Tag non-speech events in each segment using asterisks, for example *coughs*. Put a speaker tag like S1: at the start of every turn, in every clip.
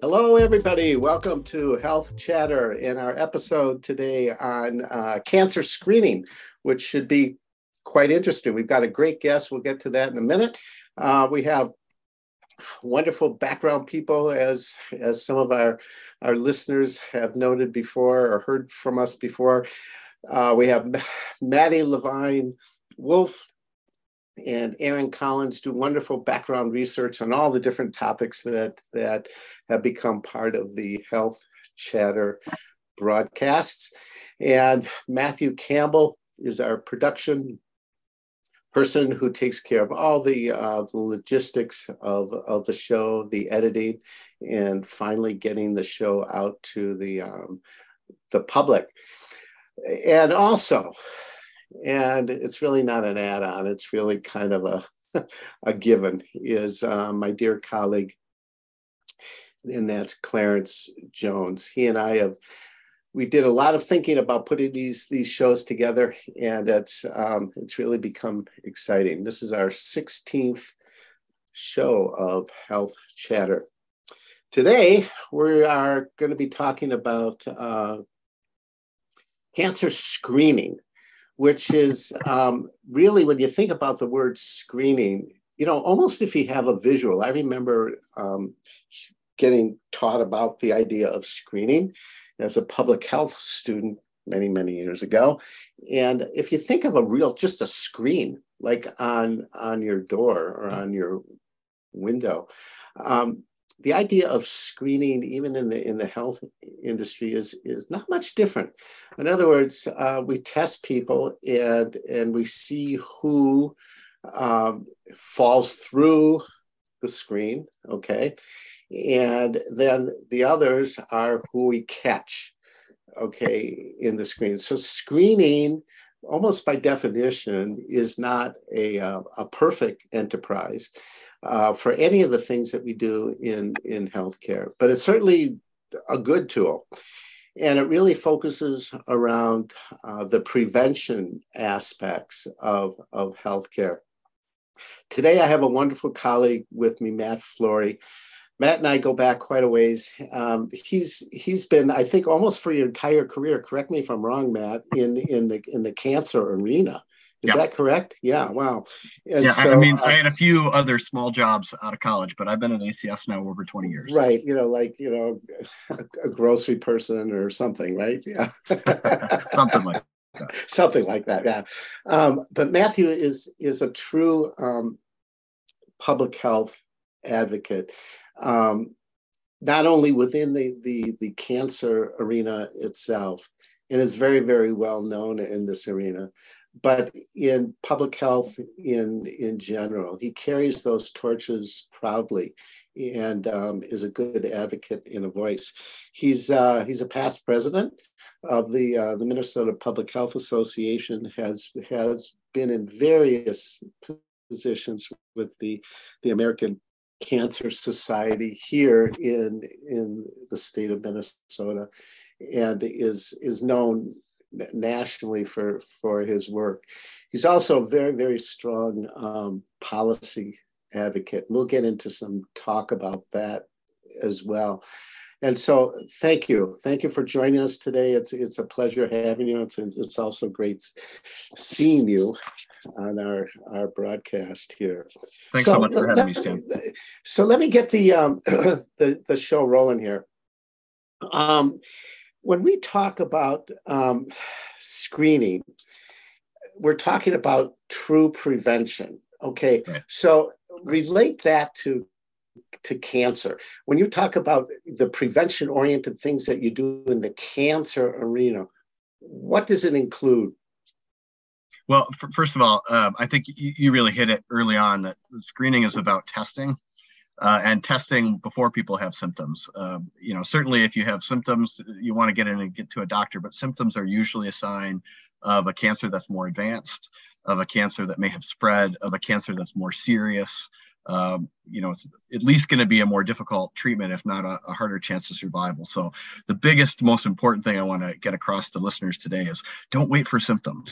S1: Hello, everybody. Welcome to Health Chatter in our episode today on uh, cancer screening, which should be quite interesting. We've got a great guest. We'll get to that in a minute. Uh, we have wonderful background people, as as some of our our listeners have noted before or heard from us before. Uh, we have Maddie Levine Wolf and Aaron Collins do wonderful background research on all the different topics that that have become part of the Health Chatter broadcasts. And Matthew Campbell is our production person who takes care of all the, uh, the logistics of, of the show, the editing, and finally getting the show out to the, um, the public. And also, and it's really not an add-on, it's really kind of a, *laughs* a given, is uh, my dear colleague, and that's Clarence Jones. He and I have we did a lot of thinking about putting these these shows together, and it's um, it's really become exciting. This is our 16th show of Health Chatter. Today, we are going to be talking about uh, cancer screening, which is um, really when you think about the word screening, you know, almost if you have a visual. I remember um, getting taught about the idea of screening as a public health student many, many years ago. And if you think of a real, just a screen like on, on your door or on your window, um, the idea of screening, even in the in the health industry, is is not much different. In other words, uh, we test people and and we see who um, falls through the screen. Okay, and then the others are who we catch, okay, in the screen. So screening, almost by definition, is not a, uh, a perfect enterprise uh, for any of the things that we do in, in healthcare, but it's certainly a good tool. And it really focuses around uh, the prevention aspects of, of healthcare. Today, I have a wonderful colleague with me, Matt Flory. Matt and I go back quite a ways. Um, he's he's been, I think, almost for your entire career. Correct me if I'm wrong, Matt. In in the in the cancer arena, is that correct? Yeah. Wow.
S2: And yeah. So, I mean, uh, I had a few other small jobs out of college, but I've been at ACS now over 20 years.
S1: Right. You know, like you know, *laughs* a grocery person or something, right? Yeah. *laughs*
S2: something like.
S1: That. *laughs* Something like that, yeah. Um, but Matthew is is a true um, public health advocate um, not only within the, the, the cancer arena itself, and is very, very well known in this arena, but in public health in, in general. He carries those torches proudly and um, is a good advocate and a voice. He's, uh, he's a past president of the, uh, the Minnesota Public Health Association, has, has been in various positions with the, the American Cancer Society here in in the state of Minnesota, and is is known nationally for for his work. He's also a very very strong um, policy advocate. We'll get into some talk about that as well. And so, thank you, thank you for joining us today. It's it's a pleasure having you. It's it's also great seeing you on our our broadcast here.
S2: Thanks so, so much for having me, Stan.
S1: So let me get the um, *clears throat* the the show rolling here. Um, when we talk about um, screening, we're talking about true prevention. Okay, right. so relate that to to cancer. When you talk about the prevention oriented things that you do in the cancer arena, what does it include?
S2: Well, f- first of all, um, I think you, you, really hit it early on that screening is about testing. Uh, and testing before people have symptoms. Um, you know, certainly if you have symptoms, you want to get in and get to a doctor, but symptoms are usually a sign of a cancer that's more advanced, of a cancer that may have spread, of a cancer that's more serious um, you know, it's at least going to be a more difficult treatment, if not a, a, harder chance of survival. So, the biggest, most important thing I want to get across to listeners today is don't wait for symptoms.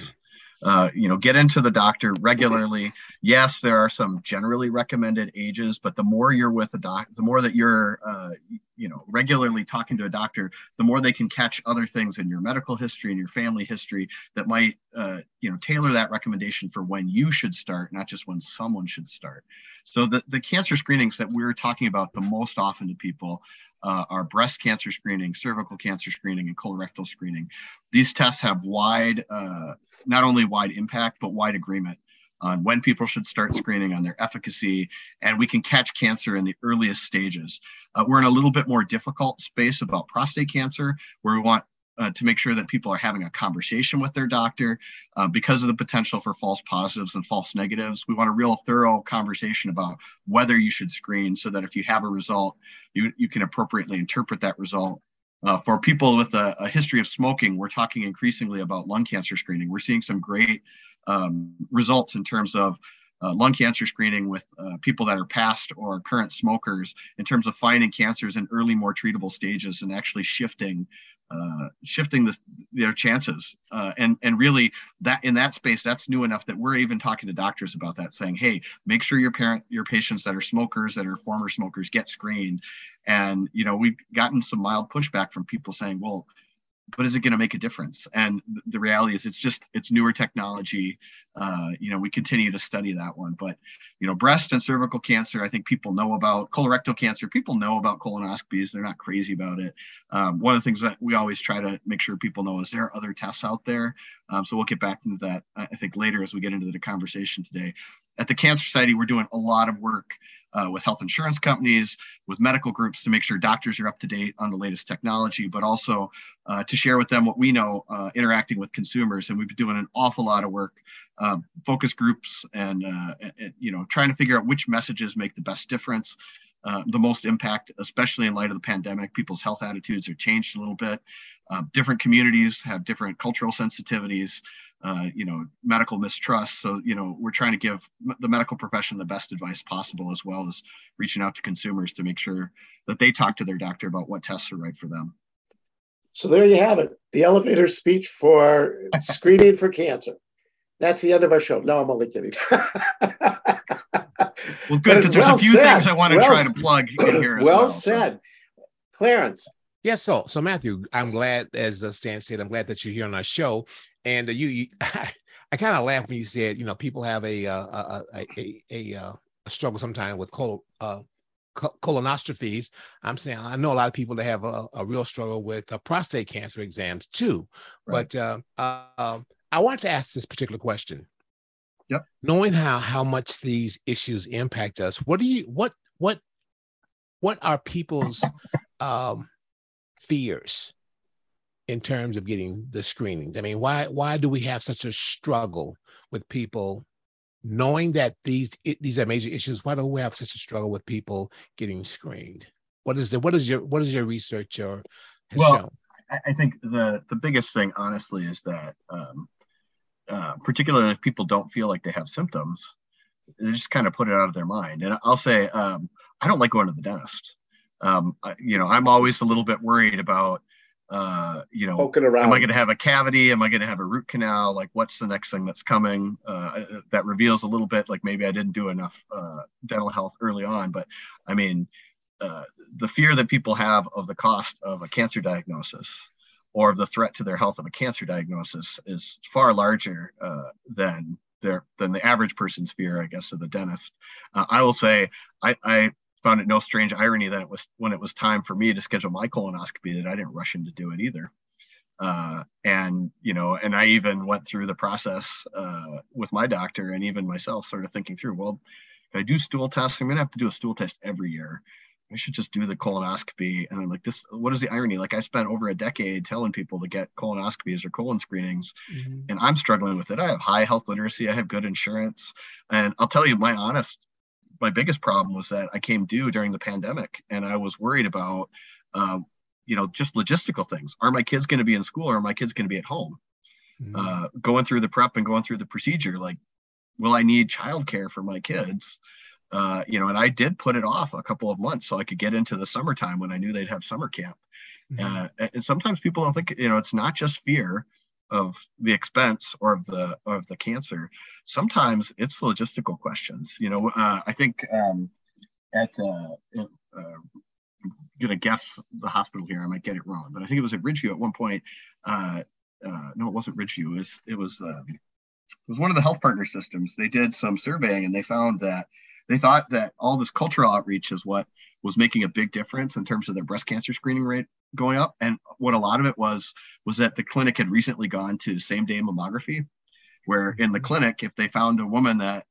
S2: Uh, you know, get into the doctor regularly. *laughs* Yes, there are some generally recommended ages, but the more you're with a doc, the more that you're, uh, you know, regularly talking to a doctor, the more they can catch other things in your medical history and your family history that might, uh, you know, tailor that recommendation for when you should start, not just when someone should start. So the, the cancer screenings that we're talking about the most often to people uh, are breast cancer screening, cervical cancer screening, and colorectal screening. These tests have wide, uh, not only wide impact, but wide agreement on when people should start screening, on their efficacy, and we can catch cancer in the earliest stages. Uh, we're in a little bit more difficult space about prostate cancer, where we want uh, to make sure that people are having a conversation with their doctor uh, because of the potential for false positives and false negatives. We want a real thorough conversation about whether you should screen so that if you have a result, you, you can appropriately interpret that result. Uh, for people with a, a, history of smoking, we're talking increasingly about lung cancer screening. We're seeing some great um, results in terms of uh, lung cancer screening with uh, people that are past or current smokers in terms of finding cancers in early, more treatable stages and actually shifting uh, shifting the, their chances. Uh, and and really that in that space, that's new enough that we're even talking to doctors about that, saying, hey, make sure your parent, your patients that are smokers, that are former smokers, get screened. And you know, we've gotten some mild pushback from people saying, well, but is it going to make a difference? And the reality is, it's just it's newer technology. Uh, you know, we continue to study that one. But you know, breast and cervical cancer, I think people know about. Colorectal cancer, people know about colonoscopies. They're not crazy about it. Um, one of the things that we always try to make sure people know is there are other tests out there. Um, so we'll get back into that I think later as we get into the conversation today. At the Cancer Society, we're doing a lot of work uh, with health insurance companies, with medical groups to make sure doctors are up to date on the latest technology, but also uh, to share with them what we know uh, interacting with consumers. And we've been doing an awful lot of work, um, focus groups, and, uh, and, you know trying to figure out which messages make the best difference. Uh, the most impact, especially in light of the pandemic. People's health attitudes are changed a little bit. Different communities have different cultural sensitivities uh, you know, medical mistrust. So, you know, we're trying to give the medical profession the best advice possible, as well as reaching out to consumers to make sure that they talk to their doctor about what tests are right for them.
S1: So there you have it, the elevator speech for *laughs* screening for cancer. That's the end of our show. No, I'm only kidding.
S2: well, good because there's well a few said. things I want to well, try to plug in here. *coughs*
S1: well, well, said, so. Clarence.
S3: Yes, so so Matthew, I'm glad, as uh, Stan said, I'm glad that you're here on our show. And uh, you, you *laughs* I, I kind of laughed when you said, you know, people have a uh, a a, a, a, uh, a struggle sometimes with col- uh, colonoscopies. I'm saying I know a lot of people that have a, a real struggle with uh, prostate cancer exams too. Right. But uh, uh, I want to ask this particular question.
S2: Yep.
S3: Knowing how how much these issues impact us, what do you what what what are people's *laughs* um, fears in terms of getting the screenings? I mean, why why do we have such a struggle with people knowing that these these are major issues? Why do we have such a struggle with people getting screened? What is the what is your what is your research or has
S2: well, shown? I think the the biggest thing, honestly, is that um, uh, particularly if people don't feel like they have symptoms, they just kind of put it out of their mind. And I'll say, um, I don't like going to the dentist. Um, I, you know, I'm always a little bit worried about uh, you know,
S1: Poking around.
S2: am I going to have a cavity? Am I going to have a root canal? Like, what's the next thing that's coming? Uh, that reveals a little bit, like maybe I didn't do enough uh, dental health early on. But I mean, uh, the fear that people have of the cost of a cancer diagnosis or of the threat to their health of a cancer diagnosis is far larger uh, than their than the average person's fear, I guess, of the dentist. Uh, I will say, I, I found it no strange irony that it was when it was time for me to schedule my colonoscopy that I didn't rush in to do it either. Uh, and you know, and I even went through the process uh, with my doctor and even myself, sort of thinking through, well, if I do stool tests, I'm gonna have to do a stool test every year. I should just do the colonoscopy. And I'm like, this, what is the irony? Like I spent over a decade telling people to get colonoscopies or colon screenings, mm-hmm. and I'm struggling with it. I have high health literacy. I have good insurance. And I'll tell you my honest my biggest problem was that I came due during the pandemic, and I was worried about, uh, you know, just logistical things. Are my kids going to be in school, or are my kids going to be at home? Mm-hmm. Uh, going through the prep and going through the procedure, like, will I need childcare for my kids? Uh, you know, and I did put it off a couple of months so I could get into the summertime when I knew they'd have summer camp. Mm-hmm. Uh, and sometimes people don't think, you know, it's not just fear. Of the expense or of the of the cancer sometimes it's logistical questions. You know uh, i think um, at uh, uh, gonna guess the hospital here i might get it wrong but i think it was at ridgeview at one point uh, uh, no it wasn't ridgeview it was it was, um, it was one of the health partner systems. They did some surveying and they found that they thought that all this cultural outreach is what was making a big difference in terms of their breast cancer screening rate going up. And what a lot of it was was that the clinic had recently gone to same day mammography, where in the clinic, if they found a woman that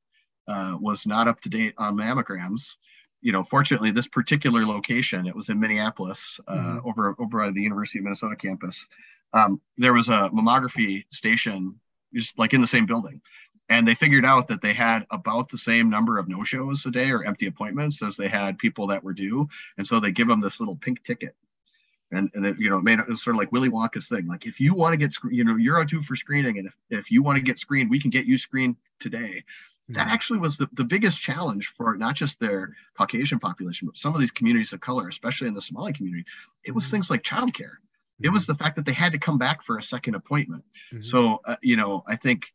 S2: uh, was not up to date on mammograms, you know, fortunately, this particular location, it was in Minneapolis, uh, mm-hmm. over over at the University of Minnesota campus. Um, there was a mammography station just like in the same building and they figured out that they had about the same number of no-shows a day or empty appointments as they had people that were due and so they give them this little pink ticket and, and it, you know, it made it sort of like Willy Wonka's thing. Like, if you want to get, you know, you're due for screening, and if, if you want to get screened, we can get you screened today. That mm-hmm. actually was the, the biggest challenge for not just their Caucasian population, but some of these communities of color, especially in the Somali community. It was mm-hmm. things like childcare. It was mm-hmm. the fact that they had to come back for a second appointment. Mm-hmm. So, uh, you know, I think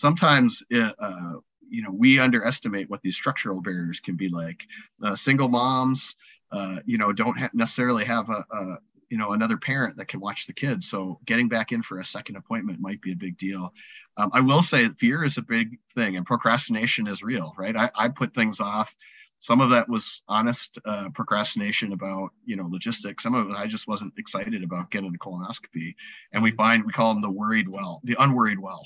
S2: sometimes it, uh, you know we underestimate what these structural barriers can be like. Uh, single moms uh, you know don't ha- necessarily have a, a, you know another parent that can watch the kids. So getting back in for a second appointment might be a big deal. Um, i will say fear is a big thing and procrastination is real right? I, I put things off. Some of that was honest uh, procrastination about you know logistics. Some of it i just wasn't excited about getting a colonoscopy. And we find we call them the worried well the unworried well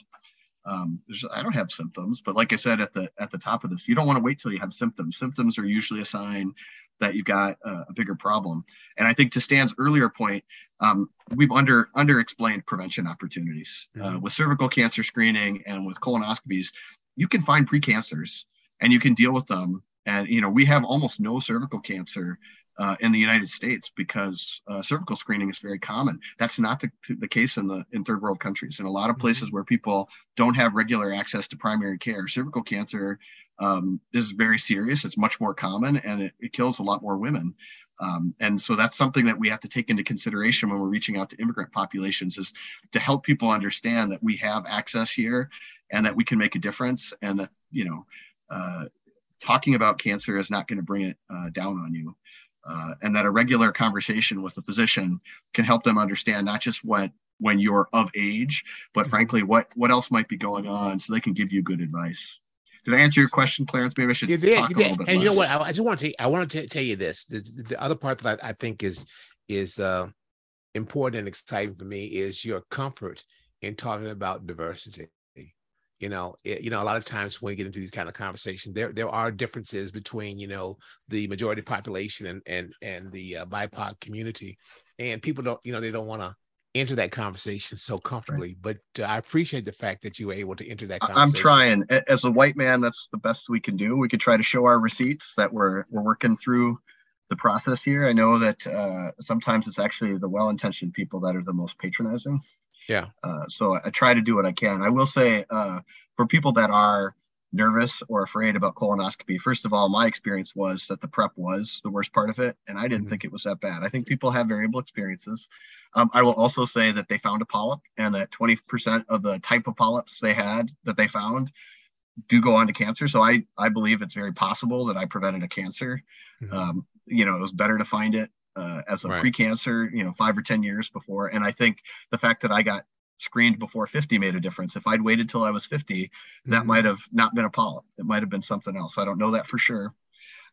S2: um, I don't have symptoms, but like I said at the at the top of this, you don't want to wait till you have symptoms. Symptoms are usually a sign that you've got a, a bigger problem. And I think to Stan's earlier point, um, we've under under explained prevention opportunities uh, mm-hmm. uh, with cervical cancer screening and with colonoscopies. You can find precancers and you can deal with them. And you know we have almost no cervical cancer uh, in the United States because uh, cervical screening is very common. That's not the, the case in the in third world countries. In a lot of places mm-hmm. where people don't have regular access to primary care, cervical cancer um, is very serious. It's much more common and it, it kills a lot more women. Um, and so that's something that we have to take into consideration when we're reaching out to immigrant populations is to help people understand that we have access here and that we can make a difference and that, you know, uh, talking about cancer is not going to bring it uh, down on you uh, and that a regular conversation with a physician can help them understand not just what when you're of age, but mm-hmm. frankly, what what else might be going on, so they can give you good advice. Did I answer your question, Clarence? Maybe I should.
S3: You did. You did. and less. you know what? I, I, just want to. I want to tell you this. The, the other part that I, I think is is uh, important and exciting for me is your comfort in talking about diversity you know it, you know a lot of times when we get into these kind of conversations there there are differences between you know the majority population and and and the uh, bipoc community. And people don't you know they don't want to enter that conversation so comfortably. Right. but uh, i appreciate the fact that you were able to enter that conversation
S2: i'm trying. As a white man that's the best we can do. We could try to show our receipts that we're we're working through the process here. I know that uh, sometimes it's actually the well-intentioned people that are the most patronizing
S3: yeah.
S2: Uh, so I try to do what I can. I will say uh, for people that are nervous or afraid about colonoscopy, first of all, my experience was that the prep was the worst part of it, and I didn't mm-hmm. think it was that bad. I think people have variable experiences. Um, I will also say that they found a polyp, and that 20% of the type of polyps they had that they found do go on to cancer. So I I believe it's very possible that I prevented a cancer. Mm-hmm. Um, you know, it was better to find it uh, as a right. pre-cancer, you know, five or 10 years before. And I think the fact that I got screened before 50 made a difference. If I'd waited till I was 50, that mm-hmm. might have not been a polyp. It might have been something else. I don't know that for sure.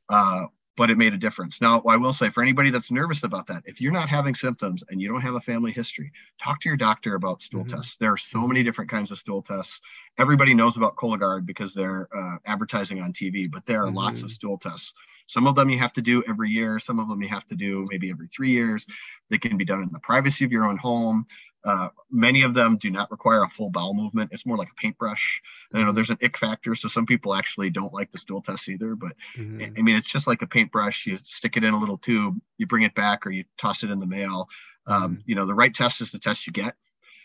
S2: Uh, but it made a difference. Now, I will say for anybody that's nervous about that, if you're not having symptoms and you don't have a family history, talk to your doctor about stool mm-hmm. tests. There are so many different kinds of stool tests. Everybody knows about Cologuard because they're uh, advertising on TV, but there are mm-hmm. lots of mm-hmm. stool tests. Some of them you have to do every year. Some of them you have to do maybe every three years. They can be done in the privacy of your own home. Uh, many of them do not require a full bowel movement. It's more like a paintbrush. You know, there's an ick factor, so some people actually don't like the stool test either. But mm-hmm. I mean, it's just like a paintbrush. You stick it in a little tube, you bring it back, or you toss it in the mail. Um, mm-hmm. You know, the right test is the test you get.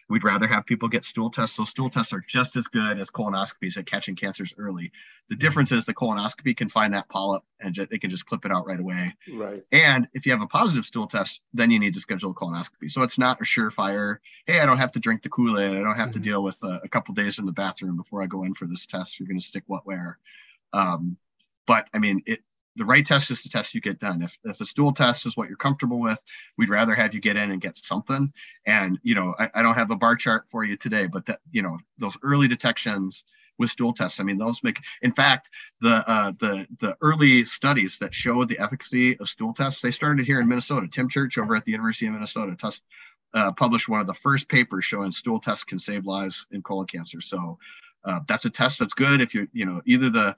S2: We'd rather have people get stool tests. So stool tests are just as good as colonoscopies at catching cancers early. The difference is the colonoscopy can find that polyp and ju- they can just clip it out right away.
S1: Right.
S2: And if you have a positive stool test, then you need to schedule a colonoscopy. So it's not a surefire. Hey, I don't have to drink the Kool Aid. I don't have to
S3: Mhm.
S2: deal with uh, a couple days in the bathroom before I go in for this test. You're going to stick what where. Um, but I mean, it the right test is the test you get done. If if a stool test is what you're comfortable with, we'd rather have you get in and get something. And you know, I, I don't have a bar chart for you today, but that you know, those early detections with stool tests. I mean, those make. In fact, the uh, the the early studies that showed the efficacy of stool tests, they started here in Minnesota. Tim Church over at the University of Minnesota test, uh, published one of the first papers showing stool tests can save lives in colon cancer. So uh, that's a test that's good if you're, you know, either the,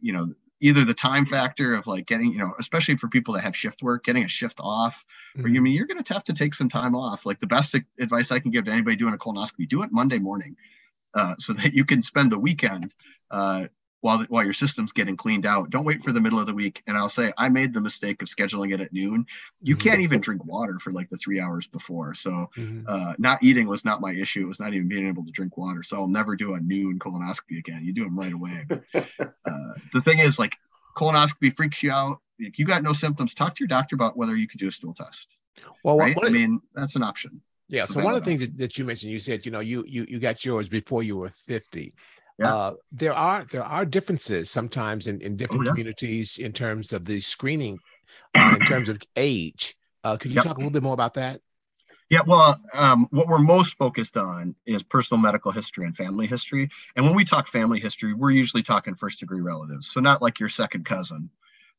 S2: you know, either the time factor of like getting, you know, especially for people that have shift work, getting a shift off, or you
S3: Mhm.
S2: mean you're going to have to take some time off. Like the best advice I can give to anybody doing a colonoscopy, do it Monday morning, uh, so that you can spend the weekend uh, while while your system's getting cleaned out. Don't wait for the middle of the week. And I'll say I made the mistake of scheduling it at noon. You
S3: Mhm.
S2: can't even drink water for like the three hours before. So
S3: Mhm.
S2: uh, not eating was not my issue. It was not even being able to drink water. So I'll never do a noon colonoscopy again. You do them right away. *laughs* uh, the thing is, like, colonoscopy freaks you out. If you got no symptoms, talk to your doctor about whether you could do a stool test.
S3: Well,
S2: Right? I mean, that's an option.
S3: Yeah.
S2: So
S3: one of the things that, that you mentioned, you said, you know, you you you got yours before you were 50.
S2: Yeah.
S3: Uh, there are there are differences sometimes in, in different
S2: Oh, yeah.
S3: communities in terms of the screening, *clears throat* uh, in terms of age. Uh, could you
S2: Yep.
S3: talk a little bit more about that?
S2: Yeah, well, um, what we're most focused on is personal medical history and family history. And when we talk family history, we're usually talking first degree relatives. So not like your second cousin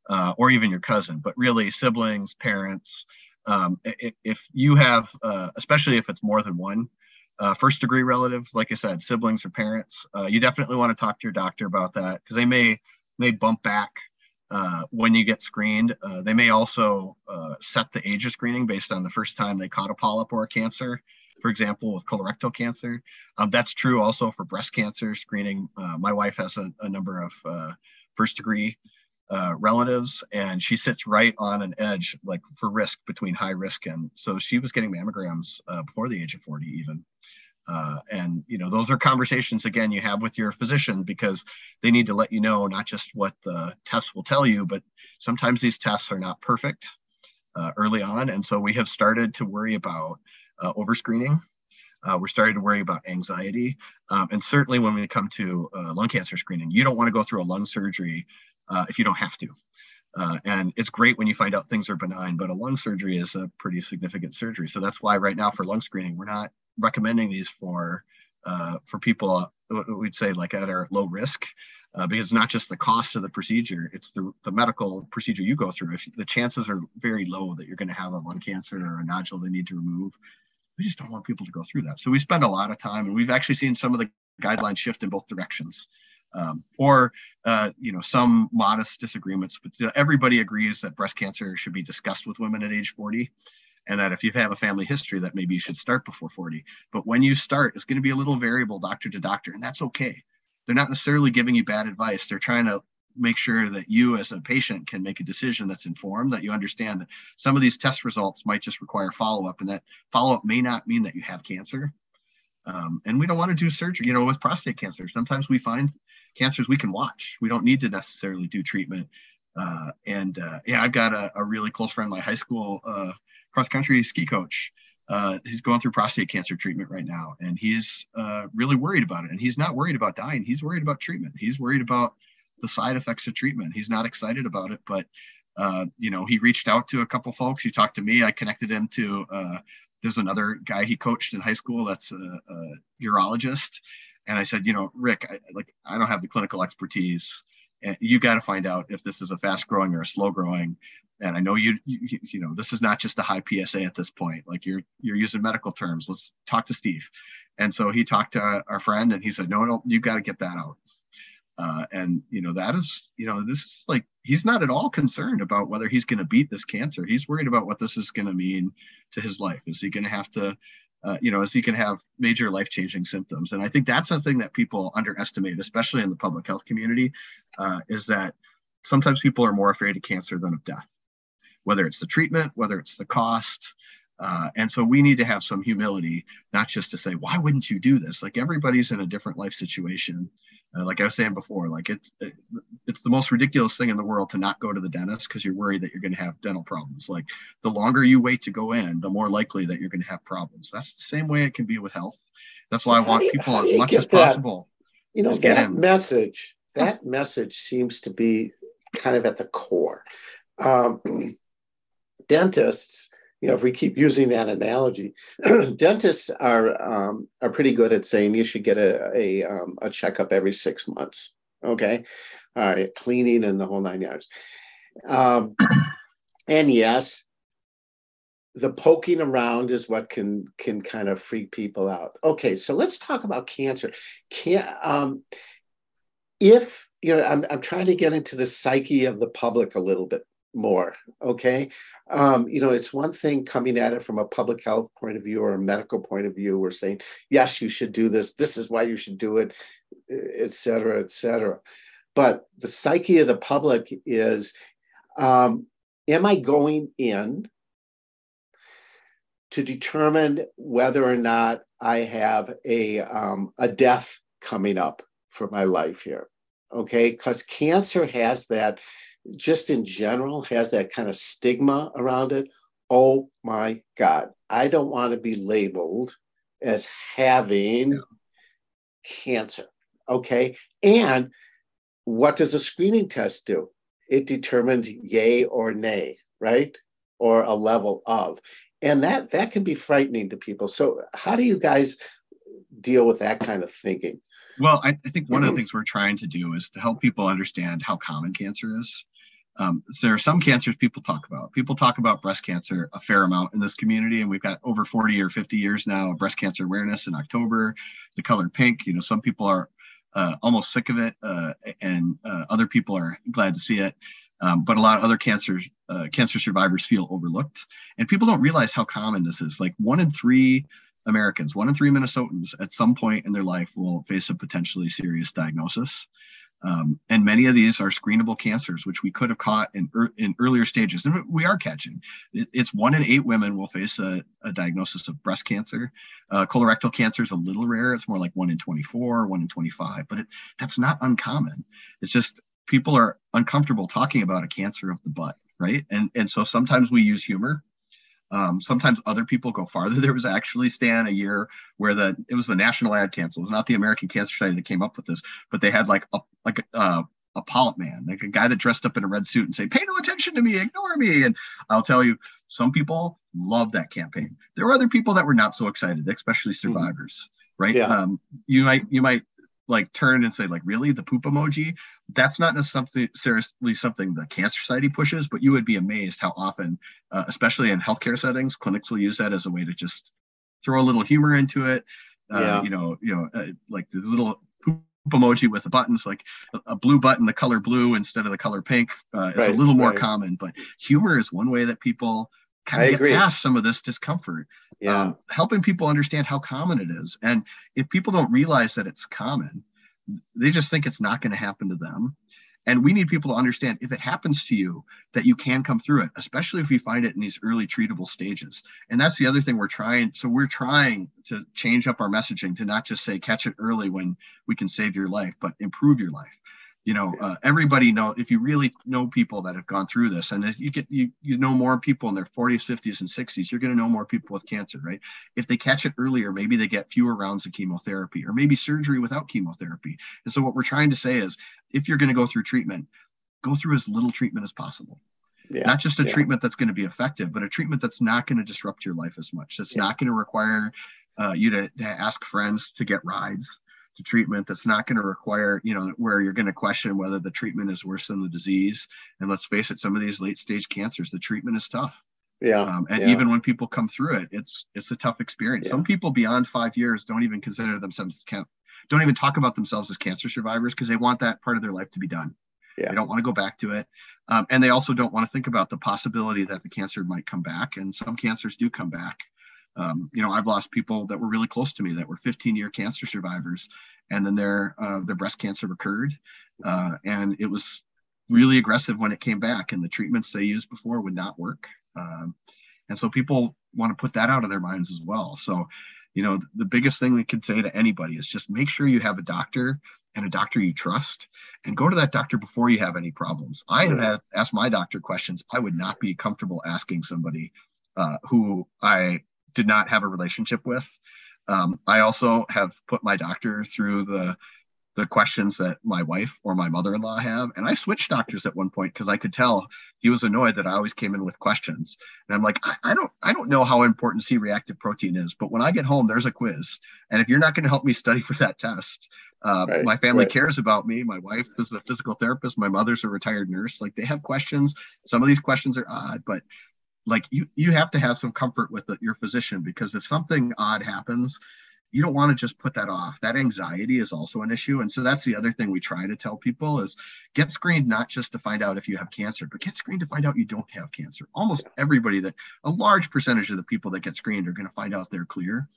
S2: uh, or even your cousin, but really siblings, parents. Um, i- i- if you have, uh, especially if it's more than one, uh, first degree relatives, like I said, siblings or parents, uh, you definitely want to talk to your doctor about that because they may may bump back uh, when you get screened. Uh, they may also uh, set the age of screening based on the first time they caught a polyp or a cancer. For example, with colorectal cancer, um, that's true also for breast cancer screening. Uh, my wife has a, a number of first degree uh, relatives, and she sits right on an edge, like for risk between high risk and so she was getting mammograms uh, before the age of 40 even. Uh, and you know those are conversations again you have with your physician because they need to let you know not just what the tests will tell you, but sometimes these tests are not perfect uh, early on, and so we have started to worry about uh, overscreening. Uh, we're starting to worry about anxiety, um, and certainly when we come to uh, lung cancer screening, you don't want to go through a lung surgery uh, if you don't have to. Uh, and it's great when you find out things are benign, but a lung surgery is a pretty significant surgery. So that's why right now for lung screening, we're not recommending these for uh, for people uh, we'd say like at our low risk, uh, because not just the cost of the procedure, it's the, the medical procedure you go through. If the chances are very low that you're going to have a lung cancer or a nodule they need to remove, we just don't want people to go through that. So we spend a lot of time, and we've actually seen some of the guidelines shift in both directions. Um, or uh, you know some modest disagreements, but uh, everybody agrees that breast cancer should be discussed with women at age 40, and that if you have a family history, that maybe you should start before 40. But when you start, it's going to be a little variable doctor to doctor, and that's okay. They're not necessarily giving you bad advice. They're trying to make sure that you, as a patient, can make a decision that's informed. That you understand that some of these test results might just require follow up, and that follow up may not mean that you have cancer. Um, and we don't want to do surgery. You know, with prostate cancer, sometimes we find cancers we can watch. We don't need to necessarily do treatment. Uh, and uh, yeah, I've got a, a, really close friend, my high school uh, cross country ski coach. Uh, he's going through prostate cancer treatment right now, and he's uh, really worried about it. And he's not worried about dying. He's worried about treatment. He's worried about the side effects of treatment. He's not excited about it, but uh, you know, he reached out to a couple folks. He talked to me. I connected him to. there's another guy he coached in high school that's a, a urologist and I said, you know, Rick, I, like I don't have the clinical expertise, and you got to find out if this is a fast growing or a slow growing. And I know you, you, you know, this is not just a high PSA at this point. Like you're you're using medical terms. Let's talk to Steve. And so he talked to our friend, and he said, no, no, you got to get that out. Uh, and you know that is, you know, this is like he's not at all concerned about whether he's going to beat this cancer. He's worried about what this is going to mean to his life. Is he going to have to uh, you know, as he can have major life-changing symptoms. And I think that's something that people underestimate, especially in the public health community, uh, is that sometimes people are more afraid of cancer than of death, whether it's the treatment, whether it's the cost. Uh, and so we need to have some humility, not just to say, why wouldn't you do this? Like everybody's in a different life situation. Uh, like I was saying before, like it's it, it's the most ridiculous thing in the world to not go to the dentist because you're worried that you're going to have dental problems. Like the longer you wait to go in, the more likely that you're going to have problems. That's the same way it can be with health. That's so why I want you, people as much as that, possible.
S1: You know get that message. That message seems to be kind of at the core. Um, dentists you know, if we keep using that analogy, *clears throat* dentists are um, are pretty good at saying you should get a a, um, a checkup every six months. Okay, all right, cleaning and the whole nine yards. Um, *clears throat* and yes, the poking around is what can can kind of freak people out. Okay, so let's talk about cancer. Can um, if you know, I'm I'm trying to get into the psyche of the public a little bit more. Okay. Um, you know, it's one thing coming at it from a public health point of view or a medical point of view. We're saying, yes, you should do this. This is why you should do it, et cetera, et cetera. But the psyche of the public is um, am I going in to determine whether or not I have a, um, a death coming up for my life here? Okay. Because cancer has that just in general has that kind of stigma around it. Oh my God, I don't want to be labeled as having yeah. cancer. Okay. And what does a screening test do? It determines yay or nay, right? Or a level of. And that that can be frightening to people. So how do you guys deal with that kind of thinking?
S2: Well, I, I think one of the mm-hmm. things we're trying to do is to help people understand how common cancer is. Um, there are some cancers people talk about. People talk about breast cancer a fair amount in this community, and we've got over 40 or 50 years now of breast cancer awareness in October. The color pink, you know, some people are uh, almost sick of it, uh, and uh, other people are glad to see it. Um, but a lot of other cancers, uh, cancer survivors feel overlooked, and people don't realize how common this is. Like one in three Americans, one in three Minnesotans, at some point in their life will face a potentially serious diagnosis. Um, and many of these are screenable cancers, which we could have caught in, er, in earlier stages, and we are catching. It, it's one in eight women will face a, a diagnosis of breast cancer. Uh, colorectal cancer is a little rare; it's more like one in 24, one in 25, but it, that's not uncommon. It's just people are uncomfortable talking about a cancer of the butt, right? And and so sometimes we use humor um, sometimes other people go farther. *laughs* There was actually Stan a year where the it was the National Ad Council, it was not the American Cancer Society that came up with this, but they had like a like a, uh, a polyp man, like a guy that dressed up in a red suit and say, "Pay no attention to me, ignore me." And I'll tell you, some people love that campaign. There were other people that were not so excited, especially mm-hmm. survivors. Mm-hmm. Right? Yeah. Um, you might you might like turn and say like really the poop emoji that's not necessarily something the cancer society pushes but you would be amazed how often uh, especially in healthcare settings clinics will use that as a way to just throw a little humor into it uh, yeah. you know you know uh, like this little poop emoji with the buttons like a, a, blue button the color blue instead of the color pink uh, is right, a little more right. common but humor is one way that people kind of get agree. past some of this discomfort. Yeah. Um, helping people understand how common it is. And if people don't realize that it's common, they just think it's not going to happen to them. And we need people to understand if it happens to you, that you can come through it, especially if you find it in these early treatable stages. And that's the other thing we're trying. So we're trying to change up our messaging to not just say catch it early when we can save your life, but improve your life you know uh, everybody know if you really know people that have gone through this and if you get you you know more people in their 40s 50s and 60s you're going to know more people with cancer right? If they catch it earlier maybe they get fewer rounds of chemotherapy or maybe surgery without chemotherapy. And so what we're trying to say is if you're going to go through treatment go through as little treatment as possible. Yeah, not just a yeah. treatment that's going to be effective but a treatment that's not going to disrupt your life as much. That's yeah. not going to require uh, you to, to ask friends to get rides to treatment that's not going to require, you know, where you're going to question whether the treatment is worse than the disease. And let's face it, some of these late stage cancers, the treatment is tough.
S1: Yeah.
S2: Um, and
S1: yeah.
S2: even when people come through it, it's it's a tough experience. Yeah. Some people beyond five years don't even consider themselves don't even talk about themselves as cancer survivors because they want that part of their life to be done. Yeah. They don't want to go back to it. Um, and they also don't want to think about the possibility that the cancer might come back. And some cancers do come back. Um, you know, I've lost people that were really close to me that were 15 year cancer survivors, and then their uh, their breast cancer recurred, uh, and it was really aggressive when it came back, and the treatments they used before would not work. Um, and so people want to put that out of their minds as well. So, you know, the biggest thing we can say to anybody is just make sure you have a doctor and a doctor you trust and go to that doctor before you have any problems. I have asked my doctor questions I would not be comfortable asking somebody uh, who I did not have a relationship with. Um, I also have put my doctor through the the questions that my wife or my mother-in-law have and i switched doctors at one point because i could tell he was annoyed that i always came in with questions. And i'm like I, I, don't i don't know how important c-reactive protein is but when i get home there's a quiz. And if you're not going to help me study for that test uh, right, my family right. cares about me. My wife is a physical therapist. My mother's a retired nurse. Like they have questions. Some of these questions are odd but like you you have to have some comfort with the, your physician because if something odd happens you don't want to just put that off. That anxiety is also an issue and so that's the other thing we try to tell people is get screened not just to find out if you have cancer but get screened to find out you don't have cancer. Almost everybody that a large percentage of the people that get screened are going to find out they're clear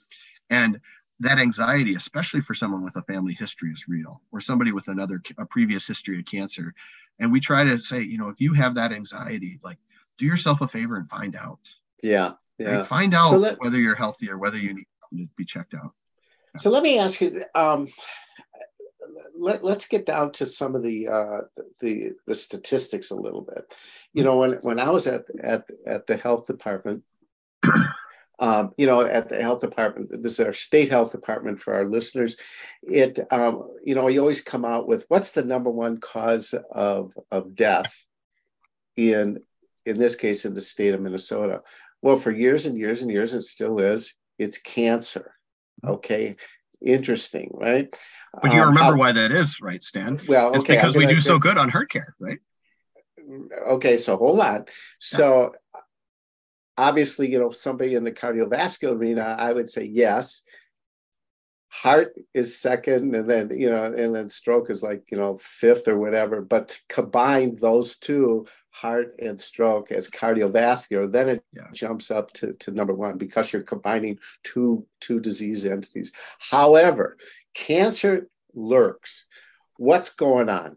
S2: and that anxiety especially for someone with a family history is real or somebody with another a previous history of cancer. And we try to say you know if you have that anxiety like do yourself a favor and find out
S1: yeah yeah
S2: like find out so that, whether you're healthy or whether you need to be checked out
S1: so let me ask you. Um, let, us get down to some of the, uh, the the statistics a little bit. You know, when when I was at at at the health department, *coughs* um, you know, at the health department, this is our state health department for our listeners. It, um, you know, you always come out with what's the number one cause of of death in in this case in the state of Minnesota. Well, for years and years and years, it still is. It's cancer. Okay, interesting, right?
S2: But you um, remember why that is, right, Stan?
S1: Well,
S2: it's because we do so good on heart care, right?
S1: Okay, so hold on. So yeah. obviously, you know, somebody in the cardiovascular arena, I would say yes. Heart is second, and then you know, and then stroke is like you know fifth or whatever. But combine those two, heart and stroke as cardiovascular, then it yeah. jumps up to, to number one because you're combining two, two disease entities. However, cancer lurks. What's going on?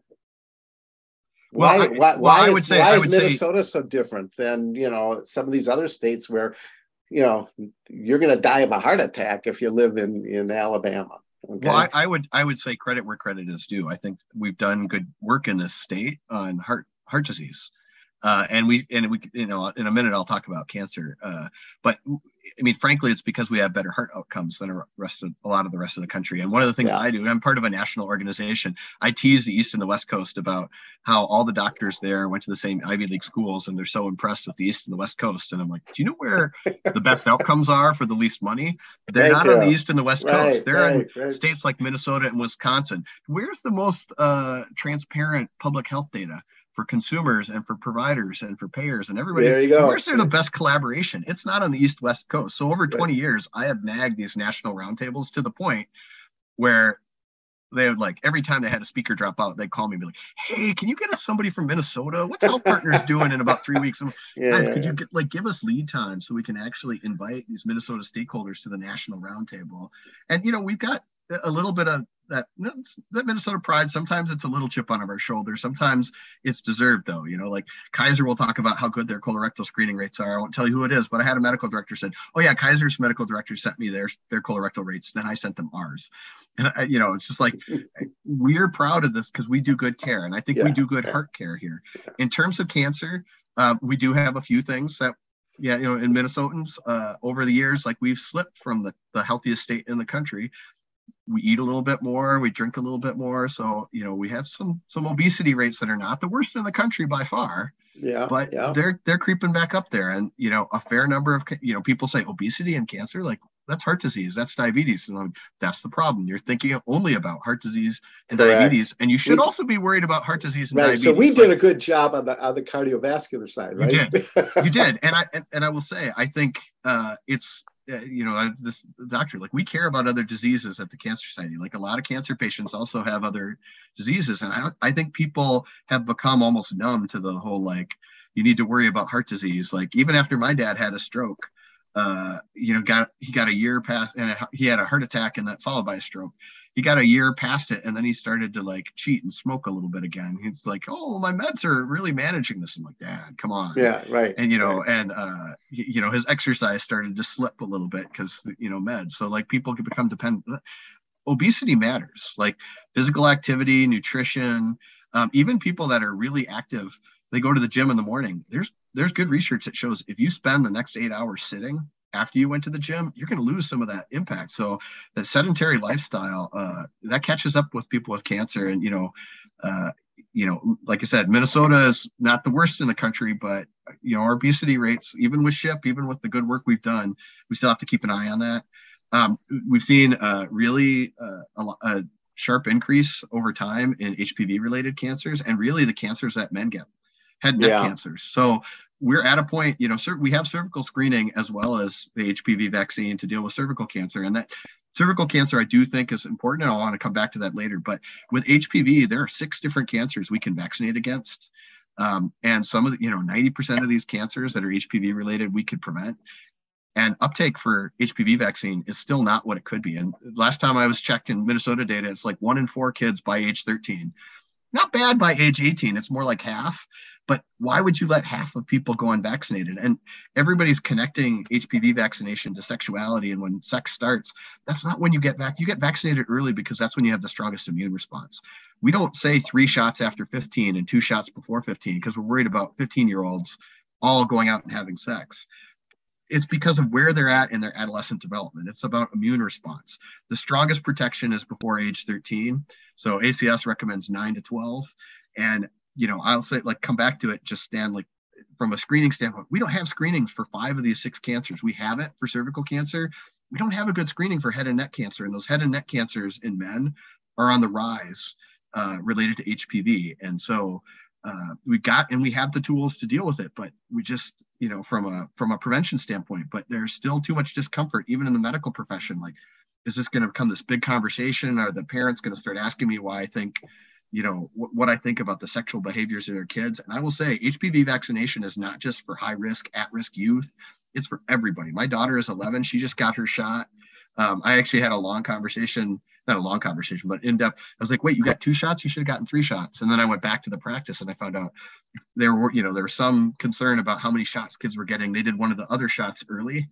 S1: Why, well, I, why, why, is, say, why is Minnesota say, so different than you know some of these other states where you know you're going to die of a heart attack if you live in in Alabama?
S2: Okay. Well, I, I, would I would say credit where credit is due. I think we've done good work in this state on heart heart disease. Uh, and we and we you know in a minute I'll talk about cancer. Uh, but I mean, frankly, it's because we have better heart outcomes than a rest of a lot of the rest of the country. And one of the things yeah. I do, I'm part of a national organization. I tease the East and the West Coast about how all the doctors there went to the same Ivy League schools, and they're so impressed with the East and the West Coast. And I'm like, do you know where the best outcomes are for the least money? They're Thank not you. on the East and the West right, Coast. They're right, in right. states like Minnesota and Wisconsin. Where's the most uh, transparent public health data? For consumers and for providers and for payers and everybody.
S1: There you go.
S2: Where's there the best collaboration? It's not on the East West Coast. So over 20 right. years, I have nagged these national roundtables to the point where they would like every time they had a speaker drop out, they'd call me and be like, Hey, can you get us somebody from Minnesota? What's Health Partners *laughs* doing in about three weeks? yeah, yeah, could you get like give us lead time so we can actually invite these Minnesota stakeholders to the national roundtable? And you know, we've got a little bit of that that Minnesota pride. Sometimes it's a little chip on our shoulder. Sometimes it's deserved, though. You know, like Kaiser will talk about how good their colorectal screening rates are. I won't tell you who it is, but I had a medical director said, "Oh yeah, Kaiser's medical director sent me their their colorectal rates. Then I sent them ours." And I, you know, it's just like *laughs* we're proud of this because we do good care, and I think yeah. we do good heart care here. In terms of cancer, uh, we do have a few things that yeah, you know, in Minnesotans, uh, over the years, like we've slipped from the, the healthiest state in the country we eat a little bit more, we drink a little bit more. So, you know, we have some some obesity rates that are not the worst in the country by far.
S1: Yeah.
S2: But
S1: yeah.
S2: they're they're creeping back up there. And you know, a fair number of you know, people say obesity and cancer, like that's heart disease, that's diabetes. And like, that's the problem. You're thinking only about heart disease and Correct. diabetes. And you should we, also be worried about heart disease and
S1: right.
S2: diabetes.
S1: So we like, did a good job on the on the cardiovascular side, right?
S2: You did. *laughs* you did. And I and, and I will say, I think uh it's you know, this doctor, like we care about other diseases at the Cancer Society. Like a lot of cancer patients also have other diseases. And I, I think people have become almost numb to the whole like, you need to worry about heart disease. Like even after my dad had a stroke, uh, you know, got he got a year past and he had a heart attack and that followed by a stroke. He got a year past it and then he started to like cheat and smoke a little bit again. He's like oh my meds are really managing this. I'm like dad come on.
S1: Yeah right.
S2: And you know
S1: right.
S2: and uh you know his exercise started to slip a little bit because you know meds. So like people can become dependent obesity matters. Like physical activity nutrition um, even people that are really active they go to the gym in the morning. There's there's good research that shows if you spend the next eight hours sitting after you went to the gym, you're going to lose some of that impact. So the sedentary lifestyle uh, that catches up with people with cancer, and you know, uh, you know, like I said, Minnesota is not the worst in the country, but you know, our obesity rates, even with SHIP, even with the good work we've done, we still have to keep an eye on that. Um, we've seen uh, really uh, a, a sharp increase over time in HPV related cancers, and really the cancers that men get head neck yeah. cancers. So we're at a point, you know, we have cervical screening as well as the HPV vaccine to deal with cervical cancer. And that cervical cancer, I do think is important. And I want to come back to that later. But with HPV, there are six different cancers we can vaccinate against. Um, and some of the, you know, 90% of these cancers that are HPV related, we could prevent. And uptake for HPV vaccine is still not what it could be. And last time I was checking Minnesota data, it's like one in four kids by age 13. Not bad by age 18. It's more like half. But why would you let half of people go unvaccinated? And everybody's connecting HPV vaccination to sexuality. And when sex starts, that's not when you get back. You get vaccinated early because that's when you have the strongest immune response. We don't say three shots after 15 and two shots before 15 because we're worried about 15 year olds all going out and having sex it's because of where they're at in their adolescent development. It's about immune response. The strongest protection is before age 13. So ACS recommends 9 to 12. And you know, I'll say like come back to it, just Stan like from a screening standpoint, we don't have screenings for five of these six cancers. We have it for cervical cancer. We don't have a good screening for head and neck cancer. And those head and neck cancers in men are on the rise uh, related to HPV. And so uh, we got and we have the tools to deal with it, but we just, you know, from a from a prevention standpoint, but there's still too much discomfort, even in the medical profession. Like, is this going to become this big conversation? Are the parents going to start asking me why I think you know what, what I think about the sexual behaviors of their kids. And I will say HPV vaccination is not just for high risk, at risk youth. It's for everybody. My daughter is 11. She just got her shot. Um, I actually had a long conversation, not a long conversation, but in depth. I was like, wait, you got two shots? You should have gotten three shots. And then I went back to the practice and I found out there were, you know, there was some concern about how many shots kids were getting. They did one of the other shots early.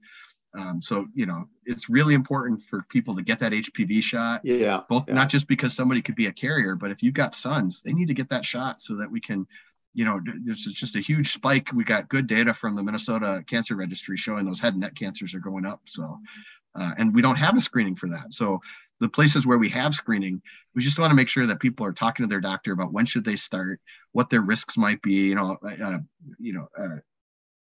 S2: Um, so you know, it's really important for people to get that HPV shot.
S1: Yeah.
S2: Both
S1: yeah.
S2: not just because somebody could be a carrier, but if you've got sons, they need to get that shot so that we can, you know, there's just a huge spike. We got good data from the Minnesota Cancer Registry showing those head and neck cancers are going up. So, uh, and we don't have a screening for that. So the places where we have screening, we just want to make sure that people are talking to their doctor about when should they start, what their risks might be. You know, uh, you know, uh,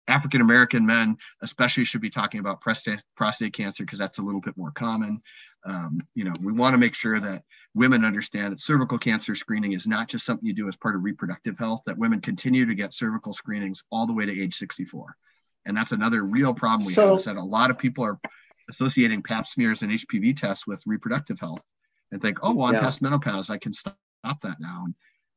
S2: African American men, especially, should be talking about prostate, prostate cancer because that's a little bit more common. Um, you know, we want to make sure that women understand that cervical cancer screening is not just something you do as part of reproductive health, that women continue to get cervical screenings all the way to age 64. And that's another real problem we so, have is that a lot of people are associating pap smears and HPV tests with reproductive health and think, oh, well, I'm yeah. past menopause. I can stop that now. And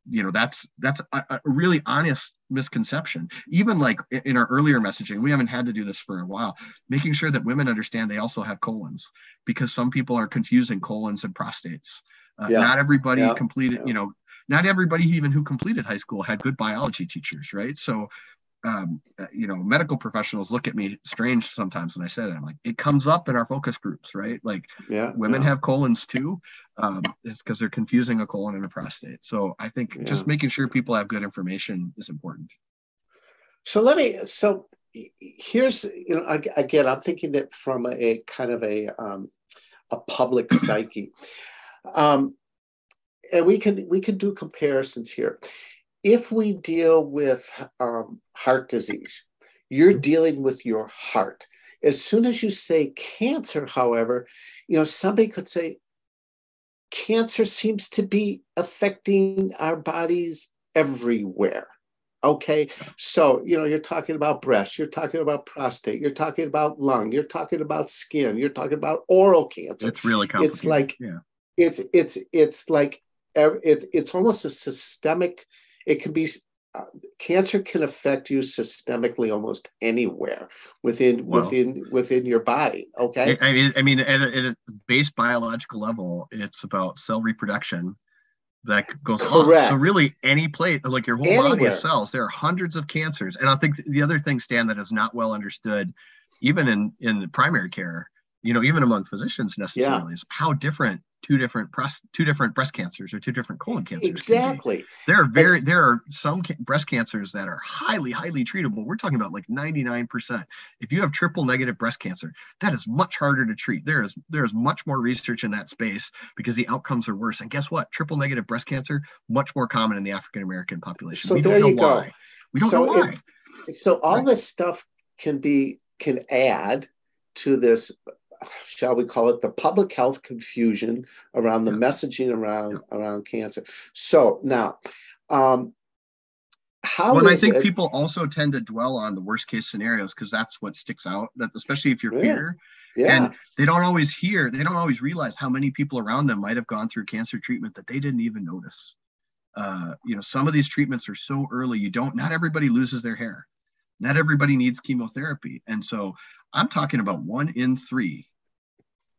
S2: you know that's that's a, a, really honest misconception even like in our earlier messaging we haven't had to do this for a while making sure that women understand they also have colons because some people are confusing colons and prostates uh, yeah. not everybody yeah. completed yeah. you know not everybody even who completed high school had good biology teachers right so um, uh, you know, medical professionals look at me strange sometimes when I say that. I'm like, it comes up in our focus groups, right? Like,
S1: yeah,
S2: women
S1: yeah.
S2: have colons too. Um, it's because they're confusing a colon and a prostate. So I think yeah. just making sure people have good information is important.
S1: So let me. So here's, you know, again, I'm thinking it from a kind of a um, a public *clears throat* psyche. Um, and we can we can do comparisons here if we deal with um, heart disease, you're dealing with your heart. As soon as you say cancer, however, you know, somebody could say cancer seems to be affecting our bodies everywhere. Okay. So, you know, you're talking about breast, you're talking about prostate, you're talking about lung, you're talking about skin, you're talking about oral cancer.
S2: It's really complicated.
S1: It's like,
S2: yeah.
S1: it's, it's, it's like, it's, it's almost a systemic it can be uh, cancer can affect you systemically almost anywhere within well, within within your body. Okay.
S2: I mean, I mean, at a, at a base biological level, it's about cell reproduction that goes Correct. So really, any plate like your whole Anywhere. body of cells, there are hundreds of cancers. And I think the other thing, Stan, that is not well understood, even in in primary care, you know, even among physicians necessarily, yeah. is how different two different breast two different breast cancers or two different colon cancers.
S1: Exactly.
S2: There are very there are some ca- breast cancers that are highly highly treatable. We're talking about like 99%. If you have triple negative breast cancer, that is much harder to treat. There is there is much more research in that space because the outcomes are worse. And guess what? Triple negative breast cancer much more common in the African American population.
S1: So we there you
S2: go. We don't so know why.
S1: so all right. this stuff can be can add to this shall we call it the public health confusion around the messaging around around cancer so now um how
S2: well, I think it, people also tend to dwell on the worst case scenarios because that's what sticks out. That especially if you're yeah, fear, yeah. and they don't always hear, they don't always realize how many people around them might have gone through cancer treatment that they didn't even notice. Uh, you know, some of these treatments are so early. You don't. Not everybody loses their hair. Not everybody needs chemotherapy, and so I'm talking about one in three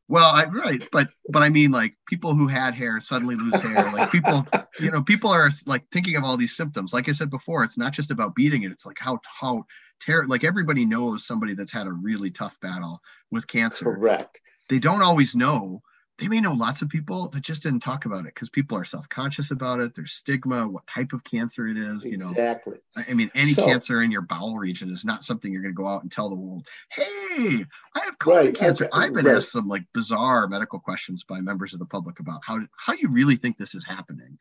S2: well, I right, but but I mean like people who had hair suddenly lose hair. Like people, you know, people are like thinking of all these symptoms. Like I said before, it's not just about beating it. It's like how how ter- like everybody knows somebody that's had a really tough battle with cancer.
S1: Correct.
S2: They don't always know they may know lots of people that just didn't talk about it because people are self-conscious about it. There's stigma, what type of cancer it is, you know.
S1: Exactly.
S2: I mean, any so, cancer in your bowel region is not something you're going to go out and tell the world, hey, I have colon right, cancer. Okay, I've been right. asked some like bizarre medical questions by members of the public about how how you really think this is happening.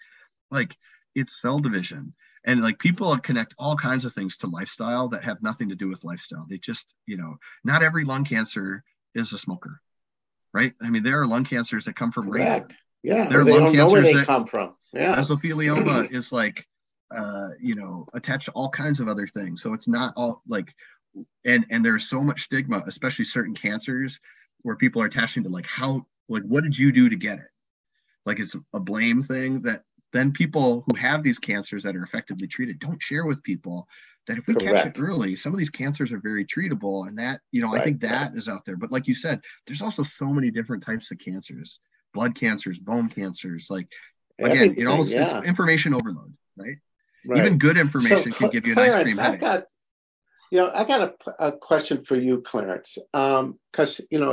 S2: Like it's cell division. And like people connect all kinds of things to lifestyle that have nothing to do with lifestyle. They just, you know, not every lung cancer is a smoker right? I mean, there are lung cancers that come from radon.
S1: Yeah, there are they don't know where they that, come from. Yeah,
S2: mesothelioma *clears throat* is like, uh, you know, attached to all kinds of other things. So it's not all like, and and there's so much stigma, especially certain cancers, where people are attaching to like how, like, what did you do to get it? Like it's a blame thing that then people who have these cancers that are effectively treated don't share with people that if we Correct. catch it early, some of these cancers are very treatable. And that, you know, right. I think that right. is out there. But like you said, there's also so many different types of cancers, blood cancers, bone cancers, like again, it almost yeah. it's information overload, right? right? Even good information so, can give you Clarence, an ice cream headache.
S1: Got, you know, I got a, a question for you, Clarence, because um, you know,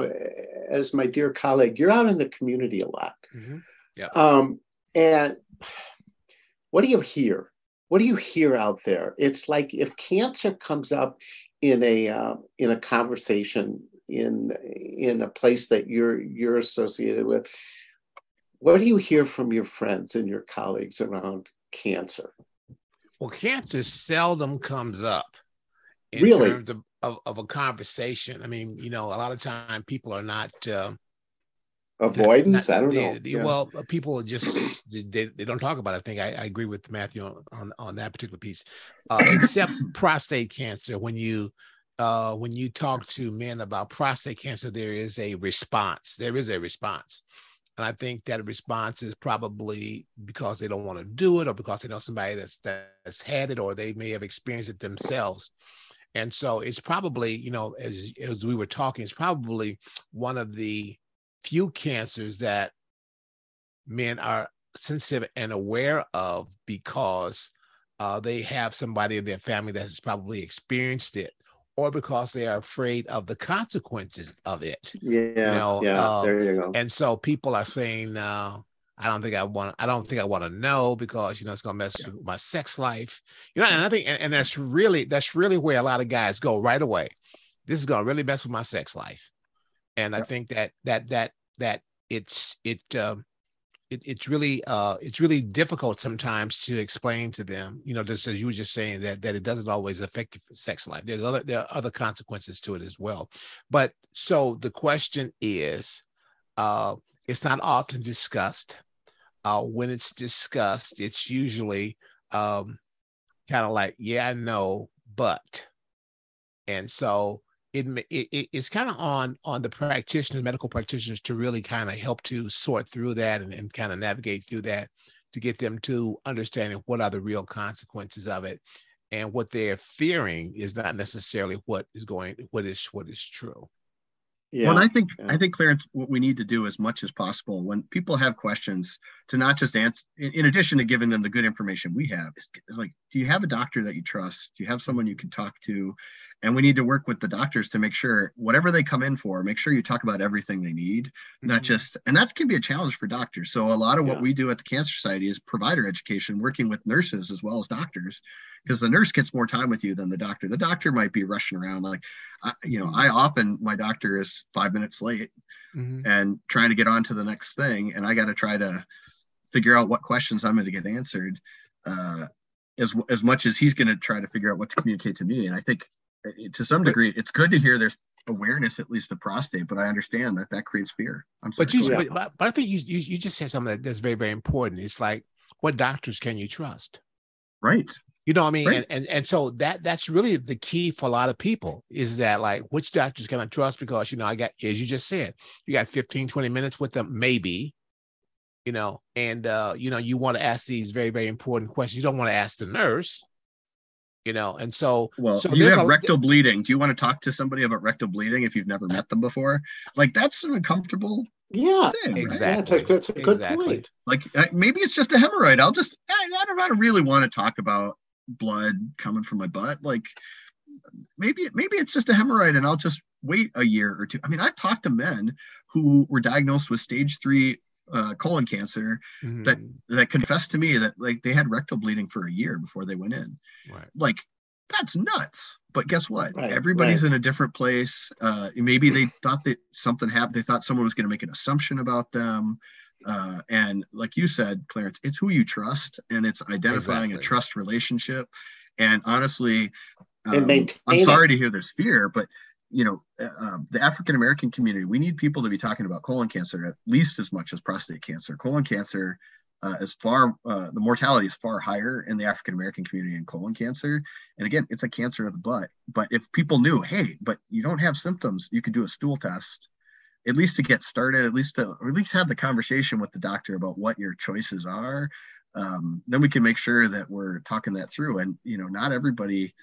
S1: as my dear colleague, you're out in the community a lot. Mm-hmm.
S3: Yeah.
S1: Um, and what do you hear? What do you hear out there? It's like if cancer comes up in a uh, in a conversation in in a place that you're you're associated with. What do you hear from your friends and your colleagues around cancer?
S3: Well, cancer seldom comes up in
S1: really?
S3: terms of, of, of, a conversation. I mean, you know, a lot of time people are not uh,
S1: avoidance. Not, I don't
S3: they,
S1: know.
S3: They, yeah. Well, uh, people just they, they don't talk about it. I think I, I agree with Matthew on, on, on that particular piece. Uh, except *coughs* prostate cancer, when you uh, when you talk to men about prostate cancer, there is a response. There is a response. And I think that response is probably because they don't want to do it or because they know somebody that's that's had it or they may have experienced it themselves. And so it's probably, you know, as as we were talking, it's probably one of the few cancers that men are sensitive and aware of because uh, they have somebody in their family that has probably experienced it or because they are afraid of the consequences of it.
S1: Yeah, you know, yeah. Uh, there you go.
S3: And so people are saying, uh, "I don't think I want. I don't think I want to know because you know it's gonna mess with my sex life." You know, and I think, and, and, that's really that's really where a lot of guys go right away. This is gonna really mess with my sex life and I think that that that that it's it, um, it it's really uh, it's really difficult sometimes to explain to them. You know, just as you were just saying that that it doesn't always affect your sex life. There's other there are other consequences to it as well. But so the question is, uh, it's not often discussed. Uh, when it's discussed, it's usually um, kind of like, yeah, I know, but, and so it, it it's kind of on on the practitioners, medical practitioners, to really kind of help to sort through that and, and kind of navigate through that to get them to understanding what are the real consequences of it and what they're fearing is not necessarily what is going what is what is true
S2: yeah. Well, I think yeah. I think Clarence, what we need to do as much as possible when people have questions, to not just answer. In addition to giving them the good information we have, is, is like, do you have a doctor that you trust? Do you have someone you can talk to? And we need to work with the doctors to make sure whatever they come in for, make sure you talk about everything they need, mm-hmm. not just. And that can be a challenge for doctors. So a lot of what we do at the Cancer Society is provider education, working with nurses as well as doctors because the nurse gets more time with you than the doctor. The doctor might be rushing around. Like, I, you know, I often, my doctor is five minutes late mm-hmm. and trying to get on to the next thing. And I got to try to figure out what questions I'm going to get answered uh, as, as much as he's going to try to figure out what to communicate to me. And I think to some degree, it's good to hear there's awareness at least of prostate, but I understand that that creates fear.
S3: I'm sorry, but you, but, but, I think you, you, you just said something that's very, very important. It's like, what doctors can you trust?
S2: Right.
S3: You know what I mean? Right. And, and and so that that's really the key for a lot of people is that like which doctors can I trust? Because you know, I got as you just said, you got 15, 20 minutes with them, maybe, you know, and uh, you know, you want to ask these very, very important questions. You don't want to ask the nurse, you know, and so
S2: well,
S3: so
S2: you have a, rectal bleeding. Do you want to talk to somebody about rectal bleeding if you've never met them before? Like that's an uncomfortable
S1: yeah,
S3: thing, exactly.
S1: Right? That's, a, that's a good exactly. point.
S2: Like uh, maybe it's just a hemorrhoid. I'll just I, I don't really want to talk about blood coming from my butt like maybe maybe it's just a hemorrhoid and i'll just wait a year or two i mean i've talked to men who were diagnosed with stage three uh, colon cancer mm-hmm. that that confessed to me that like they had rectal bleeding for a year before they went in right. like that's nuts but guess what right, everybody's right. in a different place uh, maybe they *clears throat* thought that something happened they thought someone was going to make an assumption about them uh, and like you said, Clarence, it's who you trust and it's identifying exactly. a trust relationship. And honestly, um, and I'm sorry it. to hear there's fear, but you know, uh, um, the African American community, we need people to be talking about colon cancer at least as much as prostate cancer. Colon cancer uh, is far, uh, the mortality is far higher in the African American community in colon cancer. And again, it's a cancer of the butt. But if people knew, hey, but you don't have symptoms, you could do a stool test at least to get started, at least to at least have the conversation with the doctor about what your choices are. Um, then we can make sure that we're talking that through. And you know, not everybody.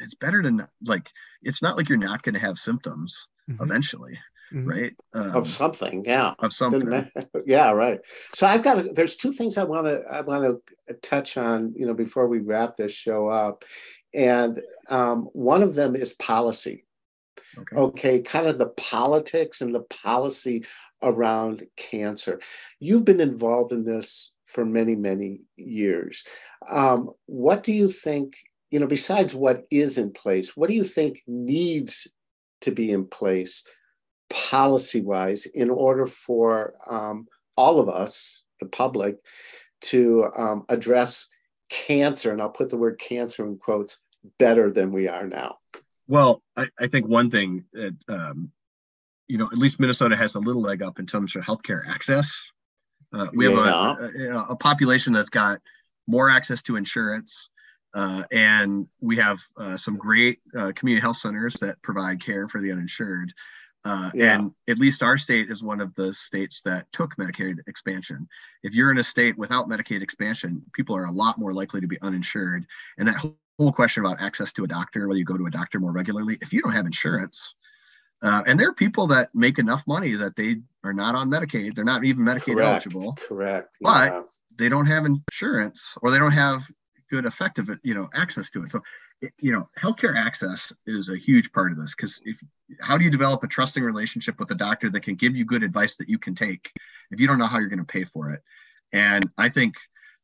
S2: It's better to like. It's not like you're not going to have symptoms mm-hmm. eventually. Mm-hmm. right
S1: um, of something yeah
S2: of something *laughs*
S1: yeah right so i've got to, there's two things i want to i want to touch on you know before we wrap this show up and um, one of them is policy Okay. okay, kind of the politics and the policy around cancer. You've been involved in this for many, many years. Um, what do you think, you know, besides what is in place, what do you think needs to be in place policy wise in order for um, all of us, the public, to um, address cancer? And I'll put the word cancer in quotes better than we are now.
S2: Well, I, I think one thing that um, you know, at least Minnesota has a little leg up in terms of healthcare access. Uh, we yeah. have a, a, a, population that's got more access to insurance, uh, and we have uh, some great uh, community health centers that provide care for the uninsured. Uh, yeah. And at least our state is one of the states that took Medicaid expansion. If you're in a state without Medicaid expansion, people are a lot more likely to be uninsured, and that whole question about access to a doctor, whether you go to a doctor more regularly, if you don't have insurance, uh, and there are people that make enough money that they are not on Medicaid, they're not even Medicaid
S1: correct,
S2: eligible.
S1: Correct.
S2: But yeah. they don't have insurance or they don't have good effective, you know, access to it. So, you know, healthcare access is a huge part of this because if how do you develop a trusting relationship with a doctor that can give you good advice that you can take if you don't know how you're going to pay for it? And I think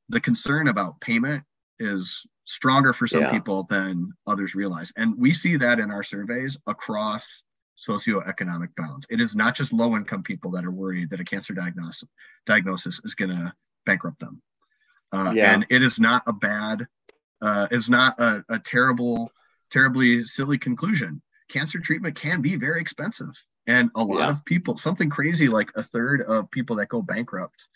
S2: the concern about payment is stronger for some yeah. people than others realize. And we see that in our surveys across socioeconomic bounds. It is not just low income people that are worried that a cancer diagnosis, diagnosis is going to bankrupt them. Uh, yeah. And it is not a bad, uh, it's not a, a terrible, terribly silly conclusion. Cancer treatment can be very expensive. And a lot yeah. of people, something crazy like a third of people that go bankrupt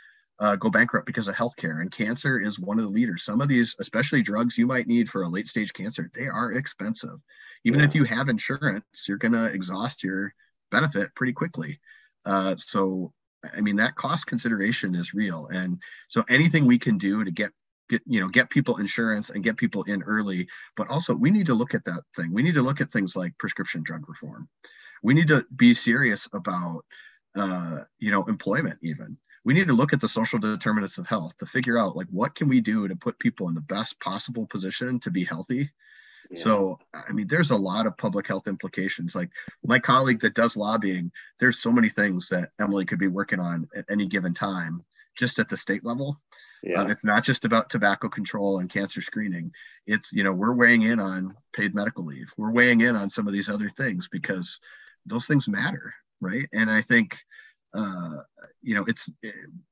S2: uh, go bankrupt because of healthcare. And cancer is one of the leaders. Some of these, especially drugs you might need for a late stage cancer, they are expensive. Even yeah. if you have insurance, you're going to exhaust your benefit pretty quickly. Uh, so I mean, that cost consideration is real. And so anything we can do to get get you know get people insurance and get people in early but also we need to look at that thing. We need to look at things like prescription drug reform. We need to be serious about uh, you know employment even. We need to look at the social determinants of health to figure out like what can we do to put people in the best possible position to be healthy yeah. so i mean there's a lot of public health implications. Like my colleague that does lobbying there's so many things that emily could be working on at any given time just at the state level. Yeah. Uh, it's not just about tobacco control and cancer screening. It's you know we're weighing in on paid medical leave. We're weighing in on some of these other things because those things matter right? And i think uh, you know, it's,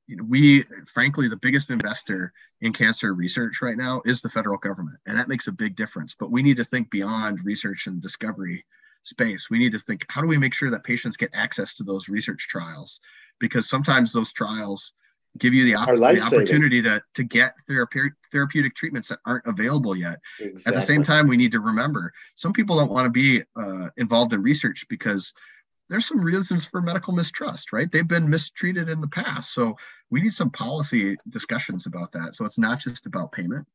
S2: you know, we, frankly, the biggest investor in cancer research right now is the federal government. And that makes a big difference. But we need to think beyond research and discovery space. We need to think, how do we make sure that patients get access to those research trials? Because sometimes those trials give you the, op- the opportunity to, to get therapeutic, therapeutic treatments that aren't available yet. Exactly. At the same time, we need to remember some people don't want to be uh, involved in research because there's some reasons for medical mistrust, right? They've been mistreated in the past. So we need some policy discussions about that. So it's not just about payment.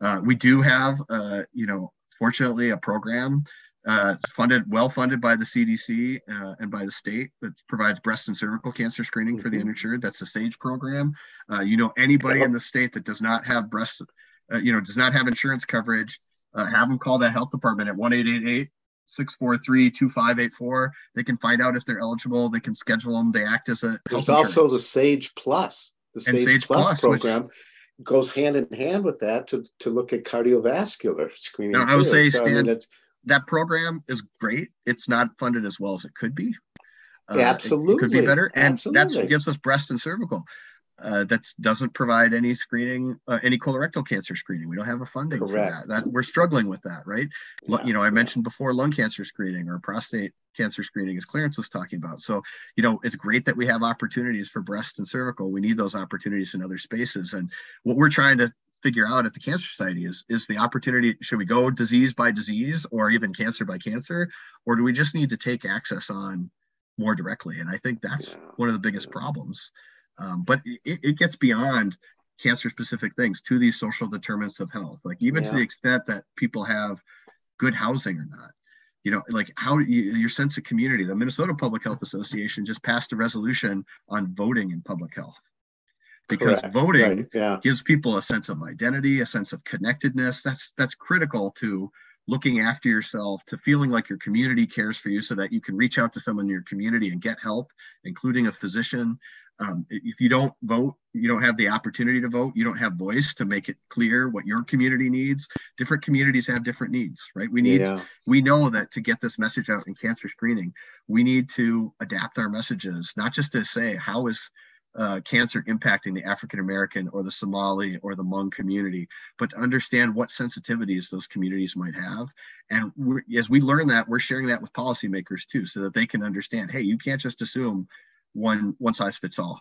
S2: Uh, we do have, uh, you know, fortunately, a program uh, funded, well funded by the CDC uh, and by the state that provides breast and cervical cancer screening for the mm-hmm. uninsured. That's the SAGE program. Uh, you know, anybody in the state that does not have breast, uh, you know, does not have insurance coverage, have them call that health department at 1 888 643-2584. They can find out if they're eligible. They can schedule them. They act as a
S1: There's also the Sage Plus. The Sage, Sage Plus, Plus, program which, goes hand in hand with that to, to look at cardiovascular screening.
S2: Now, I would say, so, I mean, that program is great. It's not funded as well as it could be.
S1: Uh, Absolutely. It,
S2: it, could be better. And that gives us breast and cervical uh, that doesn't provide any screening, uh, any colorectal cancer screening. We don't have a funding Correct. for that. That we're struggling with that, right? Yeah. You know, I mentioned before lung cancer screening or prostate cancer screening, as Clarence was talking about. So, you know, it's great that we have opportunities for breast and cervical. We need those opportunities in other spaces. And what we're trying to figure out at the Cancer Society is is the opportunity. Should we go disease by disease or even cancer by cancer, or do we just need to take access on more directly? And I think that's yeah. one of the biggest problems. Um, but it, it, gets beyond cancer specific things to these social determinants of health, like even yeah. to the extent that people have good housing or not. You know, like how you, your sense of community. The Minnesota Public Health Association just passed a resolution on voting in public health because Correct. voting right. yeah. gives people a sense of identity, a sense of connectedness. That's that's critical to looking after yourself, to feeling like your community cares for you, so that you can reach out to someone in your community and get help, including a physician, um, if you don't vote, you don't have the opportunity to vote. You don't have voice to make it clear what your community needs. Different communities have different needs, right? We need, yeah. we know that to get this message out in cancer screening, we need to adapt our messages, not just to say how is uh, cancer impacting the African American or the Somali or the Hmong community, but to understand what sensitivities those communities might have. And as we learn that, we're sharing that with policymakers too, so that they can understand hey, you can't just assume one one size fits all.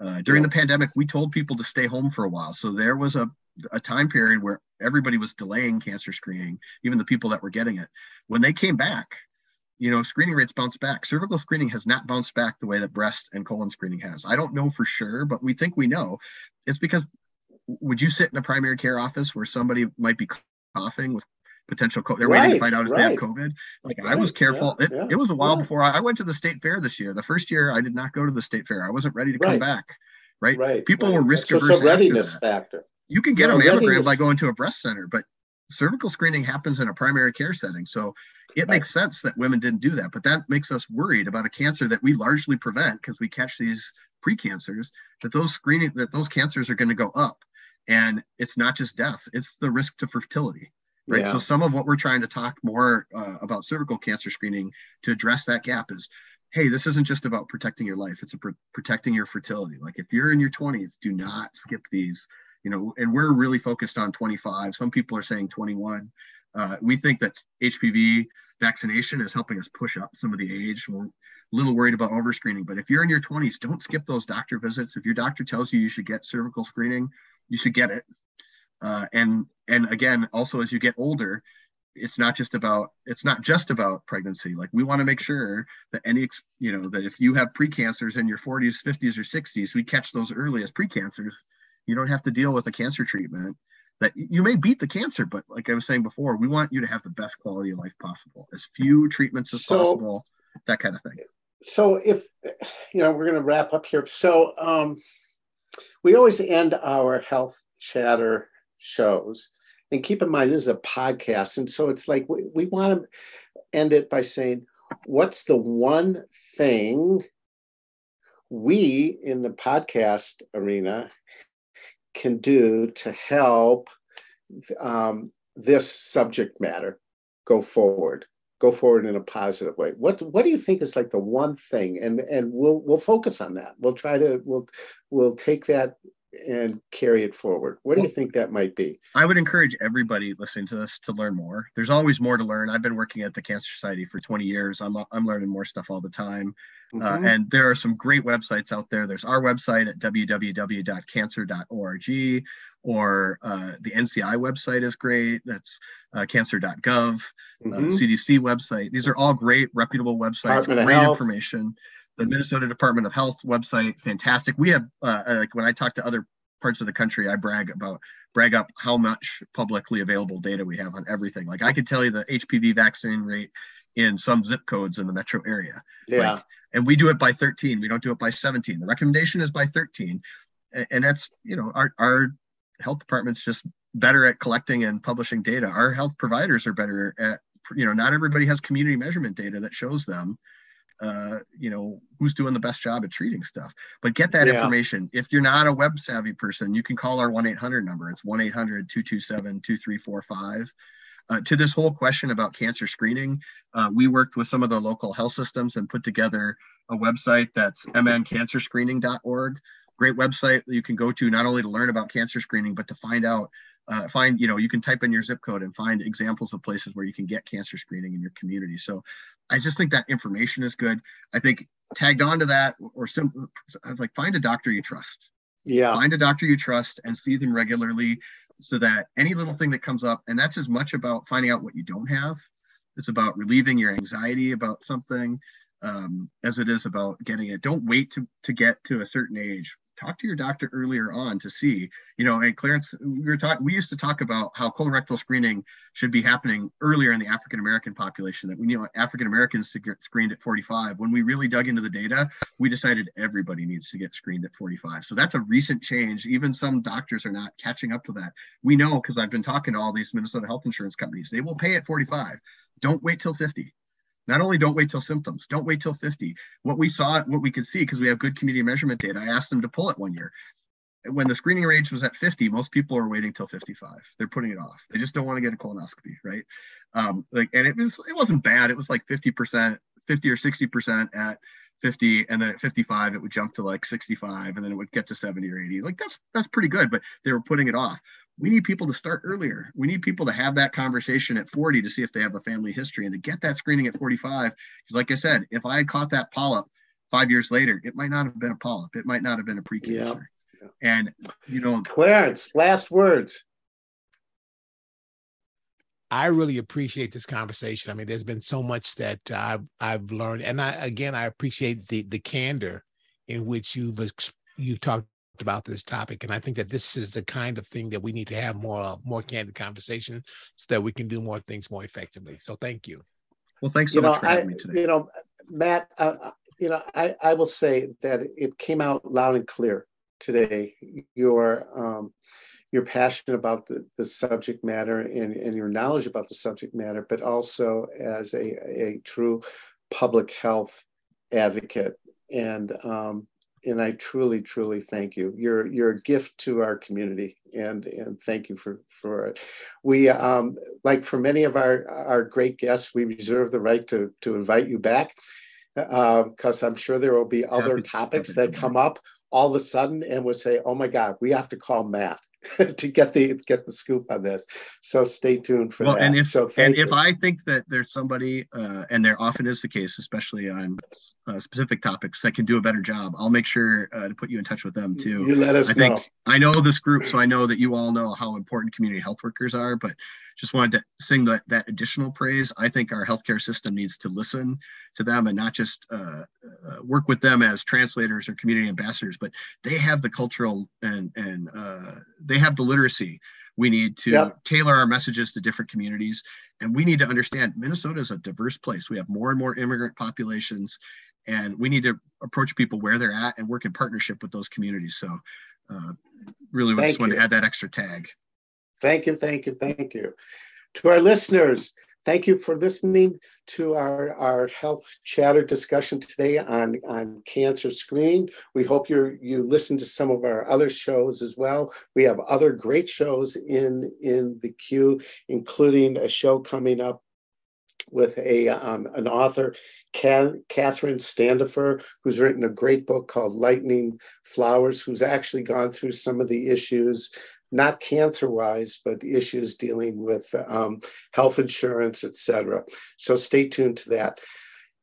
S2: Uh, during the pandemic, we told people to stay home for a while. So there was a, a time period where everybody was delaying cancer screening, even the people that were getting it. When they came back, you know, screening rates bounce back. Cervical screening has not bounced back the way that breast and colon screening has. I don't know for sure, but we think we know. It's because would you sit in a primary care office where somebody might be coughing with potential COVID. They're right, waiting to find out if right. they have COVID. Like right, I was careful. Yeah, it, yeah, it, was a while yeah. before I, I, went to the state fair this year. The first year I did not go to the state fair. I wasn't ready to come back. Right. Right. People were risk averse.
S1: So readiness factor.
S2: You can get a mammogram by going to a breast center, but cervical screening happens in a primary care setting. So it makes sense that women didn't do that, but that makes us worried about a cancer that we largely prevent because we catch these precancers. That those screening that those cancers are going to go up, and it's not just death; it's the risk to fertility right? Yeah. So some of what we're trying to talk more uh, about cervical cancer screening to address that gap is, hey, this isn't just about protecting your life; it's pr- protecting your fertility. Like if you're in your 20s, do not skip these. You know, and we're really focused on 25. Some people are saying 21. Uh, we think that HPV vaccination is helping us push up some of the age. We're a little worried about overscreening, but if you're in your 20s, don't skip those doctor visits. If your doctor tells you you should get cervical screening, you should get it. Uh, and and again, also as you get older, it's not just about it's not just about pregnancy like we want to make sure that any you know that if you have precancers in your 40s 50s or 60s we catch those early as precancers you don't have to deal with a cancer treatment that you may beat the cancer but like i was saying before we want you to have the best quality of life possible as few treatments as so, possible that kind of thing.
S1: So if you know we're going to wrap up here. So um we always end our health chatter shows. And keep in mind this is a podcast and so it's like we, we want to end it by saying what's the one thing we in the podcast arena can do to help um, this subject matter go forward go forward in a positive way. What what do you think is like the one thing and and we'll we'll focus on that. We'll try to we'll we'll take that and carry it forward. What do you think that might be?
S2: I would encourage everybody listening to this to learn more. There's always more to learn. I've been working at the Cancer Society for 20 years. I'm, I'm learning more stuff all the time. Uh, mm-hmm. Uh, and there are some great websites out there. There's our website at www.cancer.org, or uh, the NCI website is great. That's uh, cancer.gov, uh, mm-hmm. CDC website. These are all great, reputable websites, Department great information the Minnesota Department of Health website, fantastic. We have uh, like when I talk to other parts of the country, I brag about brag up how much publicly available data we have on everything. Like I could tell you the HPV vaccine rate in some zip codes in the metro area.
S1: Yeah.
S2: Like, and we do it by 13. We don't do it by 17. The recommendation is by 13. And that's, you know, our, our health department's just better at collecting and publishing data. Our health providers are better at, you know, not everybody has community measurement data that shows them uh, you know, who's doing the best job at treating stuff. But get that yeah. information. If you're not a web savvy person, you can call our 1 800 number. It's 1 800 227 2345. Uh, to this whole question about cancer screening, uh, we worked with some of the local health systems and put together a website that's mncancerscreening.org. Great website that you can go to not only to learn about cancer screening, but to find out uh, find you know you can type in your zip code and find examples of places where you can get cancer screening in your community so i just think that information is good. I think tagged on to that or some i was like find a doctor you trust.
S1: Yeah.
S2: Find a doctor you trust and see them regularly so that any little thing that comes up and that's as much about finding out what you don't have. It's about relieving your anxiety about something um, as it is about getting it. Don't wait to, to get to a certain age talk to your doctor earlier on to see, you know, and Clarence, we were talking, we used to talk about how colorectal screening should be happening earlier in the African American population, that we knew African Americans to get screened at 45. When we really dug into the data, we decided everybody needs to get screened at 45. So that's a recent change. Even some doctors are not catching up to that. We know because I've been talking to all these Minnesota health insurance companies, they will pay at 45. Don't wait till 50 not only don't wait till symptoms, don't wait till 50. What we saw, what we could see, because we have good community measurement data, I asked them to pull it one year. When the screening range was at 50, most people are waiting till 55. They're putting it off. They just don't want to get a colonoscopy, right? Um, like, and it was, it wasn't bad. It was like 50%, 50 or 60% at 50 and then at 55 it would jump to like 65 and then it would get to 70 or 80 like that's that's pretty good but they were putting it off we need people to start earlier. We need people to have that conversation at 40 to see if they have a family history and to get that screening at 45. Because, like I said, if I had caught that polyp five years later, it might not have been a polyp. It might not have been a precancer. Yeah. And, you know,
S1: Clarence, last words.
S3: I really appreciate this conversation. I mean, there's been so much that I've, I've learned, and I again I appreciate the the candor in which you've you've talked about this topic and i think that this is the kind of thing that we need to have more more candid conversation so that we can do more things more effectively. So thank you.
S2: Well thanks so you know, much for having I, me today.
S1: you know matt uh, uh, you know I, I will say that it came out loud and clear today. Your um, your passion about the, the subject matter and, and your knowledge about the subject matter but also as a, a true public health advocate and um, and I truly, truly thank you. You're you're a gift to our community, and and thank you for for it. We um, like for many of our our great guests, we reserve the right to to invite you back because uh, I'm sure there will be other happy, topics happy that come up all of a sudden, and we'll say, "Oh my God, we have to call Matt." *laughs* to get the get the scoop on this. So stay tuned for
S2: well,
S1: that.
S2: And if
S1: so
S2: and
S1: you.
S2: if I think that there's somebody, uh, and there often is the case, especially on uh, specific topics, that can do a better job, I'll make sure uh, to put you in touch with them too.
S1: You let us
S2: I think
S1: know.
S2: I know this group, so I know that you all know how important community health workers are, but just wanted to sing that, that additional praise. I think our healthcare system needs to listen to them and not just uh, uh, work with them as translators or community ambassadors, but they have the cultural and, and uh, they have the literacy. We need to yep. tailor our messages to different communities. And we need to understand Minnesota is a diverse place. We have more and more immigrant populations, and we need to approach people where they're at and work in partnership with those communities. So, uh, really, we just want to add that extra tag.
S1: Thank you, thank you, thank you. To our listeners, thank you for listening to our, our health chatter discussion today on, on cancer screening. We hope you you listen to some of our other shows as well. We have other great shows in, in the queue, including a show coming up with a um, an author, Katherine Standefer, who's written a great book called Lightning Flowers, who's actually gone through some of the issues not cancer wise, but issues dealing with um, health insurance, et cetera. So stay tuned to that.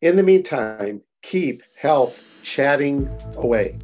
S1: In the meantime, keep health chatting away.